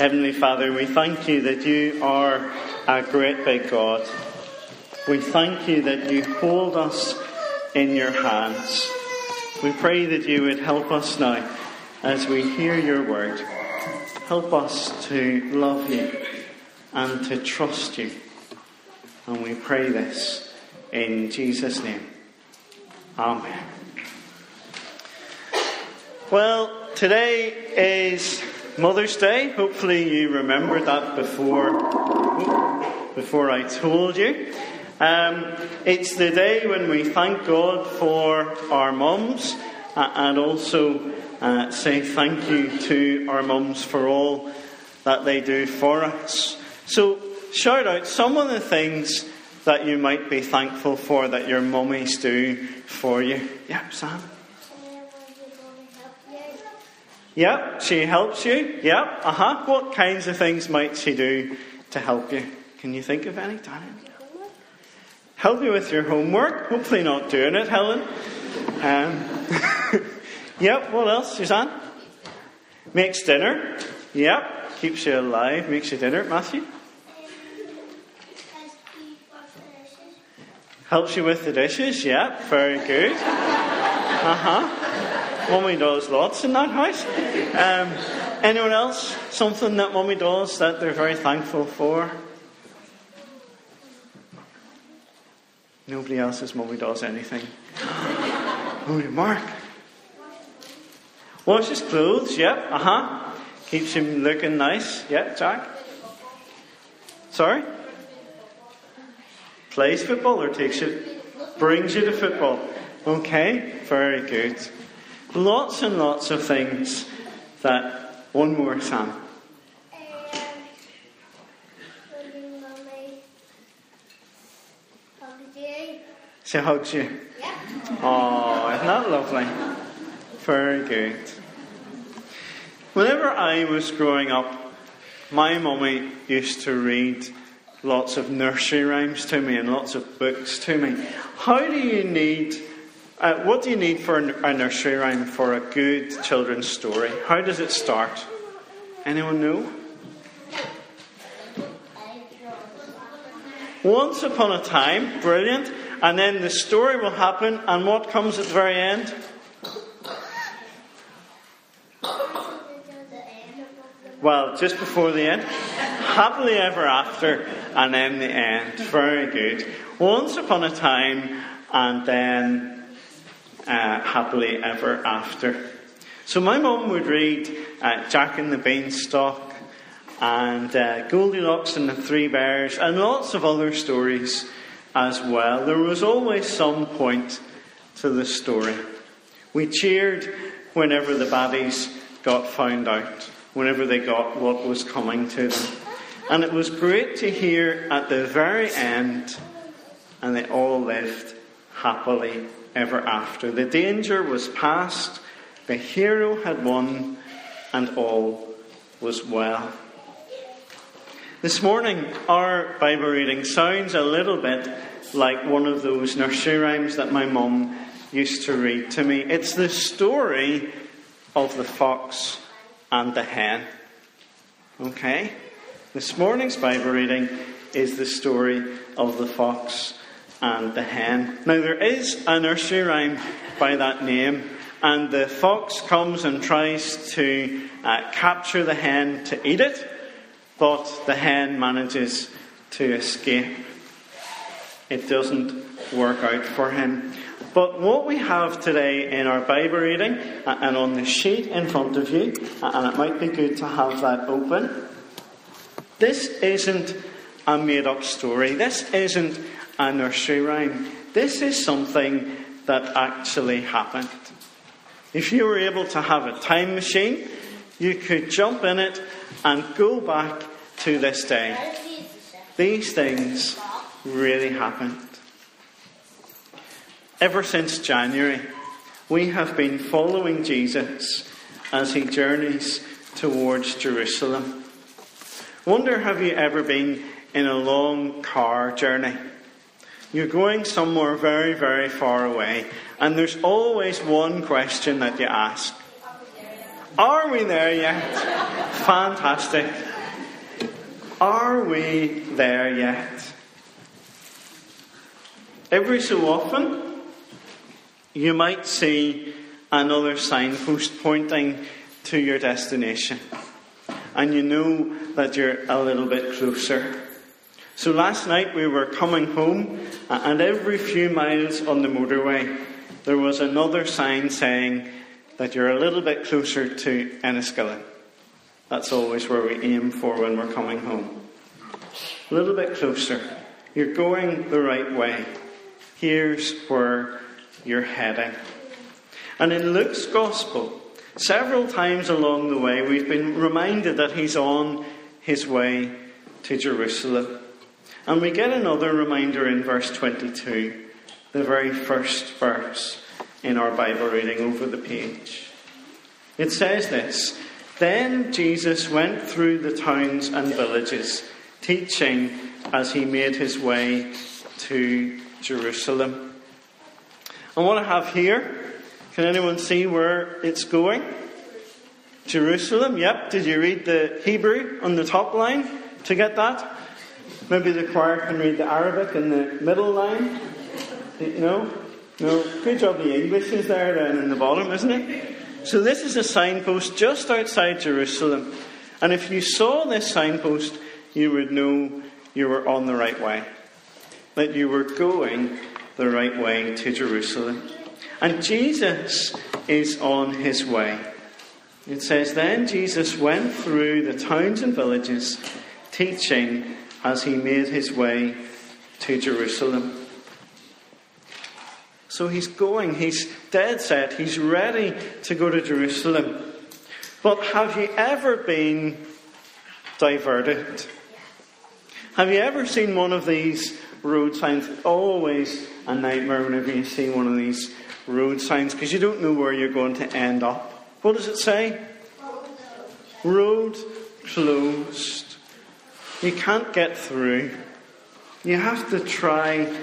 Heavenly Father, we thank you that you are a great big God. We thank you that you hold us in your hands. We pray that you would help us now as we hear your word. Help us to love you and to trust you. And we pray this in Jesus' name. Amen. Well, today is Mother's Day. Hopefully, you remembered that before, before I told you. Um, it's the day when we thank God for our mums uh, and also uh, say thank you to our mums for all that they do for us. So, shout out some of the things that you might be thankful for that your mummies do for you. Yeah, Sam. Yep, she helps you. Yep, uh huh. What kinds of things might she do to help you? Can you think of any, Daniel? Help you with your homework. Hopefully, not doing it, Helen. Um, yep, what else, Suzanne? Makes dinner. Yep, keeps you alive, makes you dinner. Matthew? Helps you with the dishes. Yep, very good. Uh huh. Mummy does lots in that house. Um, anyone else? Something that Mummy does that they're very thankful for? Nobody else's mummy does anything. oh, Mark. Washes clothes, yep, uh huh. Keeps him looking nice, yep, Jack. Sorry? Plays football or takes you, brings you to football. Okay, very good. Lots and lots of things that. One more, Sam. She hugs you. Yeah. Oh, isn't that lovely? Very good. Whenever I was growing up, my mummy used to read lots of nursery rhymes to me and lots of books to me. How do you need uh, what do you need for a nursery rhyme for a good children's story? How does it start? Anyone know? Once upon a time, brilliant, and then the story will happen, and what comes at the very end? Well, just before the end. Happily ever after, and then the end. Very good. Once upon a time, and then uh, happily ever after. So my mum would read uh, Jack and the Beanstalk and uh, Goldilocks and the Three Bears and lots of other stories as well. There was always some point to the story. We cheered whenever the baddies got found out, whenever they got what was coming to them. And it was great to hear at the very end, and they all lived happily ever after. The danger was past, the hero had won, and all was well. This morning, our Bible reading sounds a little bit like one of those nursery rhymes that my mum used to read to me. It's the story of the fox and the hen. Okay? This morning's Bible reading is the story of the fox and the hen. Now, there is a nursery rhyme by that name, and the fox comes and tries to uh, capture the hen to eat it, but the hen manages to escape. It doesn't work out for him. But what we have today in our Bible reading uh, and on the sheet in front of you, uh, and it might be good to have that open, this isn't a made up story. This isn't a nursery rhyme. This is something that actually happened. If you were able to have a time machine, you could jump in it and go back to this day. These things really happened. Ever since January, we have been following Jesus as he journeys towards Jerusalem. Wonder have you ever been in a long car journey? You're going somewhere very, very far away, and there's always one question that you ask Are we there yet? Fantastic. Are we there yet? Every so often, you might see another signpost pointing to your destination, and you know that you're a little bit closer. So last night we were coming home, and every few miles on the motorway, there was another sign saying that you're a little bit closer to Enniskillen. That's always where we aim for when we're coming home. A little bit closer. You're going the right way. Here's where you're heading. And in Luke's Gospel, several times along the way, we've been reminded that he's on his way to Jerusalem. And we get another reminder in verse 22, the very first verse in our Bible reading over the page. It says this Then Jesus went through the towns and villages, teaching as he made his way to Jerusalem. And what I have here, can anyone see where it's going? Jerusalem, yep. Did you read the Hebrew on the top line to get that? Maybe the choir can read the Arabic in the middle line. No? No. Good job the English is there then in the bottom, isn't it? So this is a signpost just outside Jerusalem. And if you saw this signpost, you would know you were on the right way. That you were going the right way to Jerusalem. And Jesus is on his way. It says, Then Jesus went through the towns and villages, teaching as he made his way to Jerusalem. So he's going, he's dead set, he's ready to go to Jerusalem. But have you ever been diverted? Have you ever seen one of these road signs? always a nightmare whenever you see one of these road signs because you don't know where you're going to end up. What does it say? Road closed. You can't get through. You have to try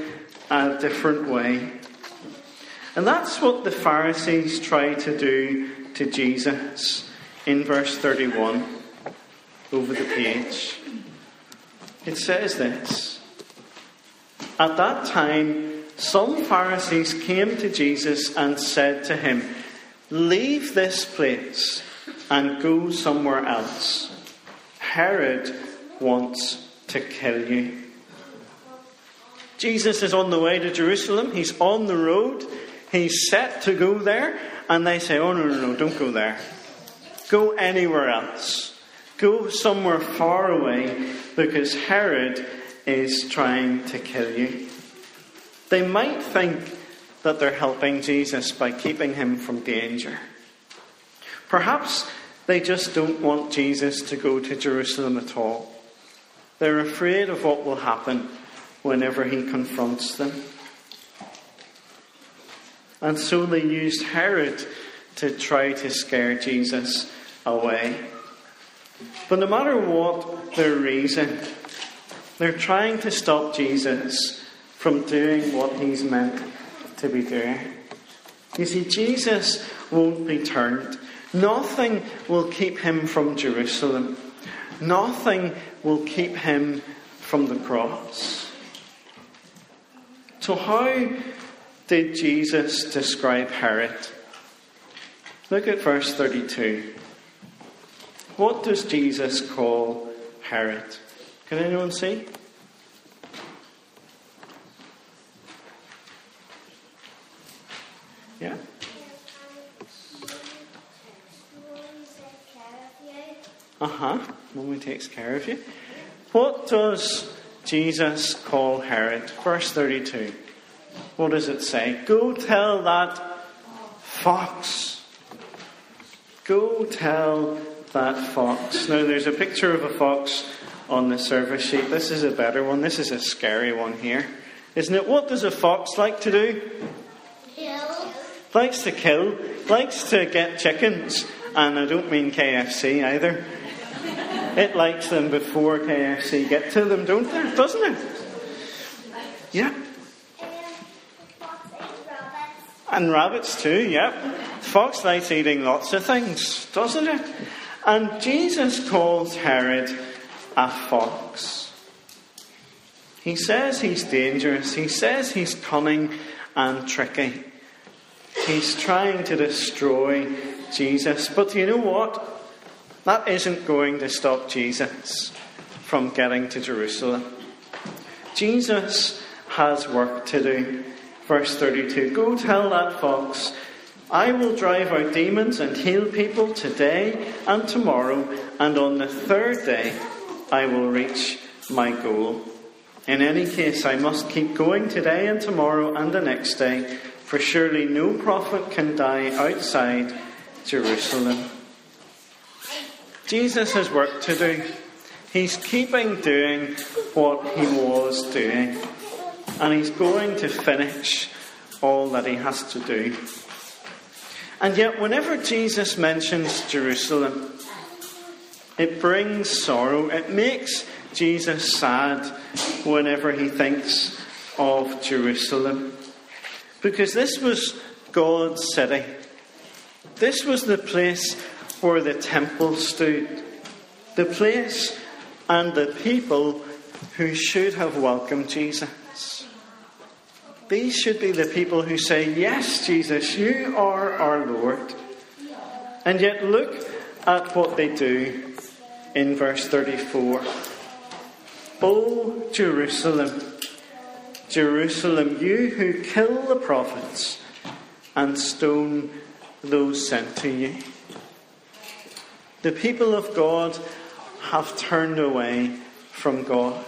a different way. And that's what the Pharisees try to do to Jesus in verse 31 over the page. It says this At that time, some Pharisees came to Jesus and said to him, Leave this place and go somewhere else. Herod wants to kill you. Jesus is on the way to Jerusalem. He's on the road. He's set to go there. And they say, Oh, no, no, no, don't go there. Go anywhere else. Go somewhere far away because Herod is trying to kill you. They might think that they're helping Jesus by keeping him from danger. Perhaps they just don't want Jesus to go to Jerusalem at all. They're afraid of what will happen whenever he confronts them. And so they used Herod to try to scare Jesus away. But no matter what their reason, they're trying to stop Jesus from doing what he's meant to be doing. You see, Jesus won't be turned. Nothing will keep him from Jerusalem. Nothing will keep him from the cross. So, how did Jesus describe Herod? Look at verse 32. What does Jesus call Herod? Can anyone see? Yeah? Uh huh. One takes care of you. What does Jesus call Herod? Verse 32. What does it say? Go tell that fox. Go tell that fox. Now, there's a picture of a fox on the service sheet. This is a better one. This is a scary one here. Isn't it? What does a fox like to do? Kill. Likes to kill. Likes to get chickens. And I don't mean KFC either. It likes them before KFC get to them, don't it? Doesn't it? Yeah. And rabbits too, yep. Fox likes eating lots of things, doesn't it? And Jesus calls Herod a fox. He says he's dangerous. He says he's cunning and tricky. He's trying to destroy Jesus. But you know what? That isn't going to stop Jesus from getting to Jerusalem. Jesus has work to do. Verse 32 Go tell that fox, I will drive out demons and heal people today and tomorrow, and on the third day I will reach my goal. In any case, I must keep going today and tomorrow and the next day, for surely no prophet can die outside Jerusalem. Jesus has work to do. He's keeping doing what he was doing, and he's going to finish all that he has to do. And yet, whenever Jesus mentions Jerusalem, it brings sorrow. It makes Jesus sad whenever he thinks of Jerusalem. Because this was God's city. This was the place where the temple stood. The place and the people who should have welcomed Jesus. These should be the people who say, Yes, Jesus, you are our Lord. And yet, look at what they do in verse 34. O Jerusalem, Jerusalem, you who kill the prophets and stone those sent to you. The people of God have turned away from God.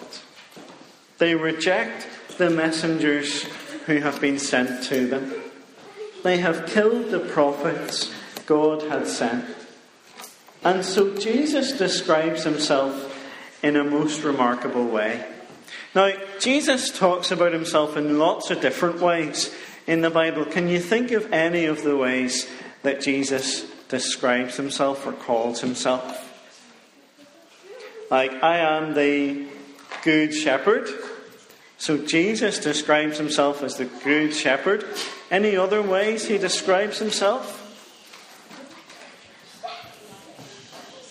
They reject the messengers who have been sent to them. They have killed the prophets God had sent. And so Jesus describes himself in a most remarkable way. Now, Jesus talks about himself in lots of different ways in the Bible. Can you think of any of the ways that Jesus describes himself or calls himself? Like, I am the good shepherd. So Jesus describes himself as the good shepherd. Any other ways he describes himself?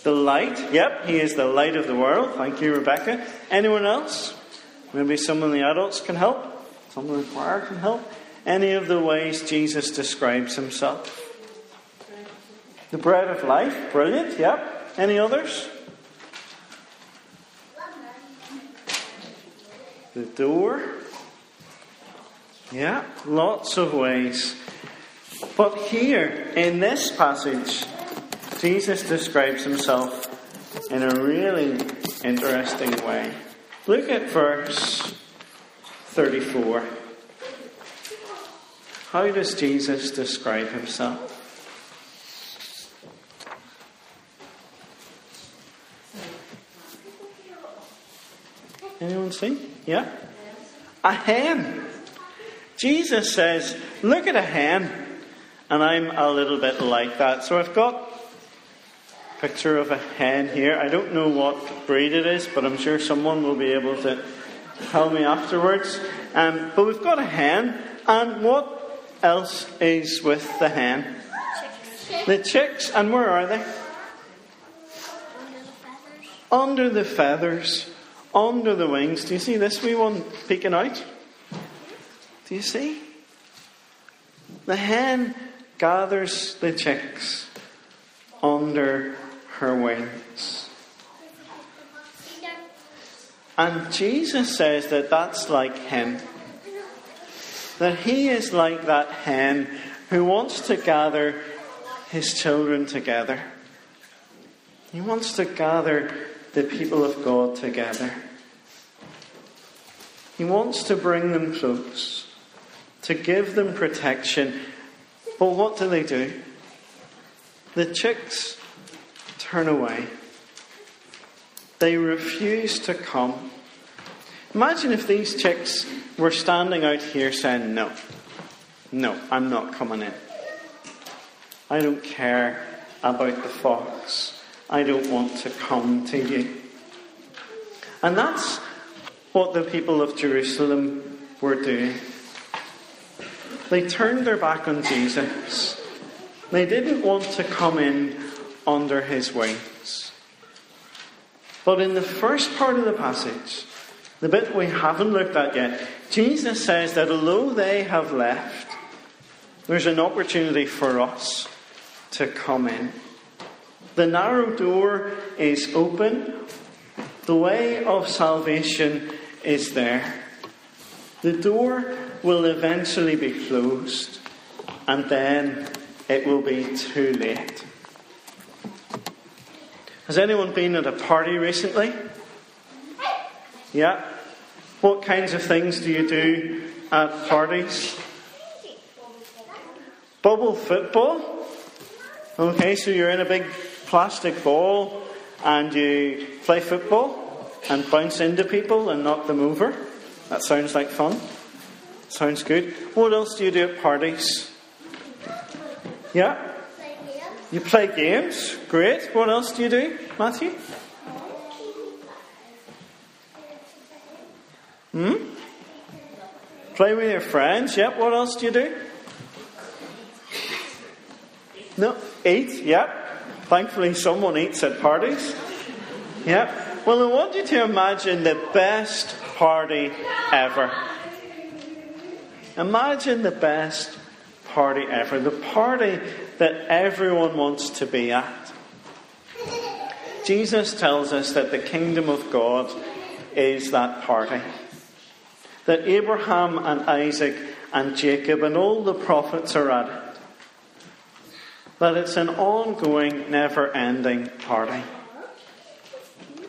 The light. Yep, he is the light of the world. Thank you, Rebecca. Anyone else? Maybe some of the adults can help. Some of the choir can help. Any of the ways Jesus describes himself? The bread of life. Brilliant. Yep. Any others? The door. Yeah, lots of ways. But here, in this passage, Jesus describes himself in a really interesting way. Look at verse 34. How does Jesus describe himself? Anyone see? Yeah? A hen. Jesus says, Look at a hen. And I'm a little bit like that. So I've got a picture of a hen here. I don't know what breed it is, but I'm sure someone will be able to tell me afterwards. Um, but we've got a hen, and what else is with the hen? Chicks. The chicks, and where are they? Under the feathers, under the wings. Do you see this wee one peeking out? Do you see? The hen gathers the chicks under her wings. And Jesus says that that's like him. That he is like that hen who wants to gather his children together. He wants to gather the people of God together. He wants to bring them close, to give them protection. But what do they do? The chicks turn away. They refuse to come. Imagine if these chicks were standing out here saying, No, no, I'm not coming in. I don't care about the fox. I don't want to come to you. And that's what the people of Jerusalem were doing. They turned their back on Jesus. They didn't want to come in under his wings. But in the first part of the passage, the bit we haven't looked at yet, Jesus says that although they have left, there's an opportunity for us to come in. The narrow door is open, the way of salvation is there. The door will eventually be closed, and then it will be too late. Has anyone been at a party recently? Yeah? What kinds of things do you do at parties? Bubble football? Okay, so you're in a big plastic ball and you play football and bounce into people and knock them over. That sounds like fun. Sounds good. What else do you do at parties? Yeah? You play games. Great. What else do you do, Matthew? Hmm? Play with your friends. Yep. What else do you do? No. Eat. Yep. Thankfully, someone eats at parties. Yep. Well, I want you to imagine the best party ever. Imagine the best party ever. The party that everyone wants to be at. Jesus tells us that the kingdom of God is that party. That Abraham and Isaac and Jacob and all the prophets are at it. That it's an ongoing, never ending party.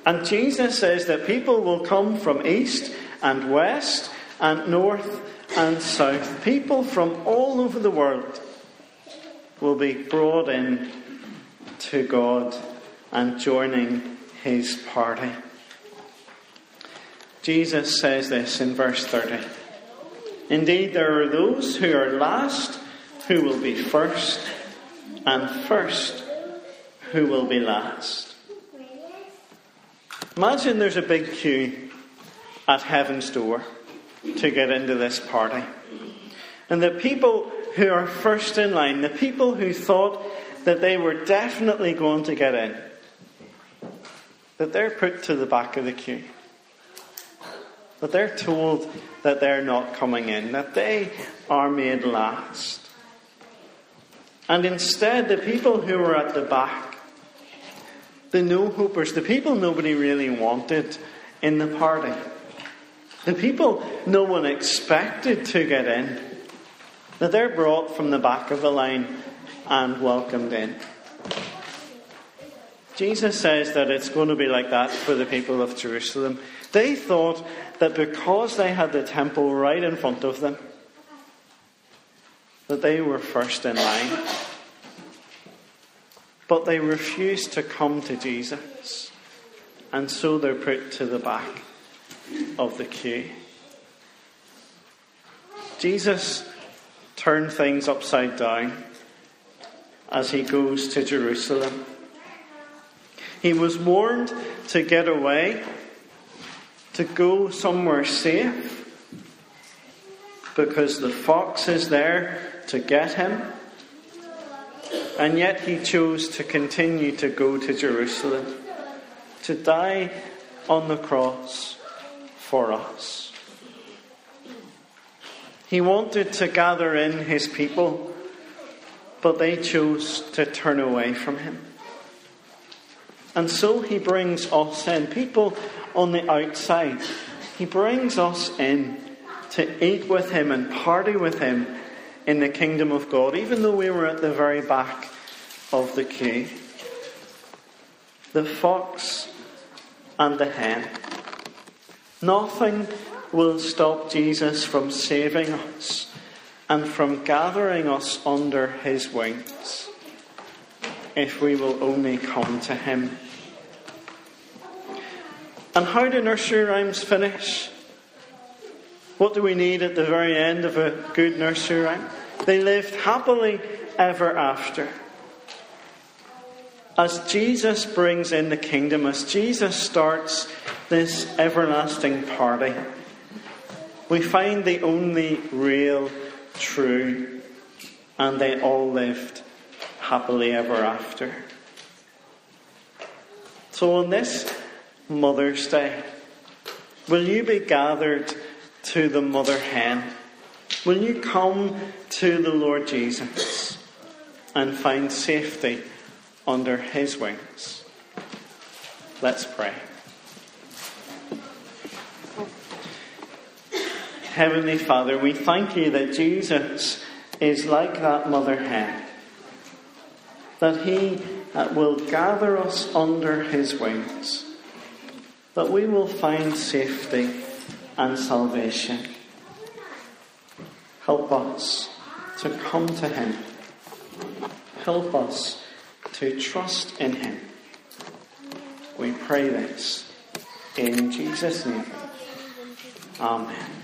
And Jesus says that people will come from east and west and north and south. People from all over the world will be brought in to God and joining his party. Jesus says this in verse 30. Indeed, there are those who are last who will be first, and first who will be last. Imagine there's a big queue at heaven's door to get into this party. And the people who are first in line, the people who thought that they were definitely going to get in, that they're put to the back of the queue. That they're told that they're not coming in, that they are made last. And instead, the people who were at the back, the no hopers, the people nobody really wanted in the party, the people no one expected to get in, that they're brought from the back of the line and welcomed in. Jesus says that it's going to be like that for the people of Jerusalem. They thought that because they had the temple right in front of them, that they were first in line. But they refuse to come to Jesus, and so they're put to the back of the queue. Jesus turned things upside down as he goes to Jerusalem. He was warned to get away, to go somewhere safe, because the fox is there to get him. And yet he chose to continue to go to Jerusalem, to die on the cross for us. He wanted to gather in his people, but they chose to turn away from him. And so he brings us in, people on the outside. He brings us in to eat with him and party with him in the kingdom of God, even though we were at the very back of the queue. The fox and the hen. Nothing will stop Jesus from saving us and from gathering us under his wings if we will only come to him. And how do nursery rhymes finish? What do we need at the very end of a good nursery rhyme? They lived happily ever after. As Jesus brings in the kingdom, as Jesus starts this everlasting party, we find the only real, true, and they all lived happily ever after. So, on this Mother's Day? Will you be gathered to the mother hen? Will you come to the Lord Jesus and find safety under his wings? Let's pray. Heavenly Father, we thank you that Jesus is like that mother hen, that he uh, will gather us under his wings, that we will find safety and salvation. Help us to come to him. Help us to trust in him. We pray this in Jesus' name. Amen.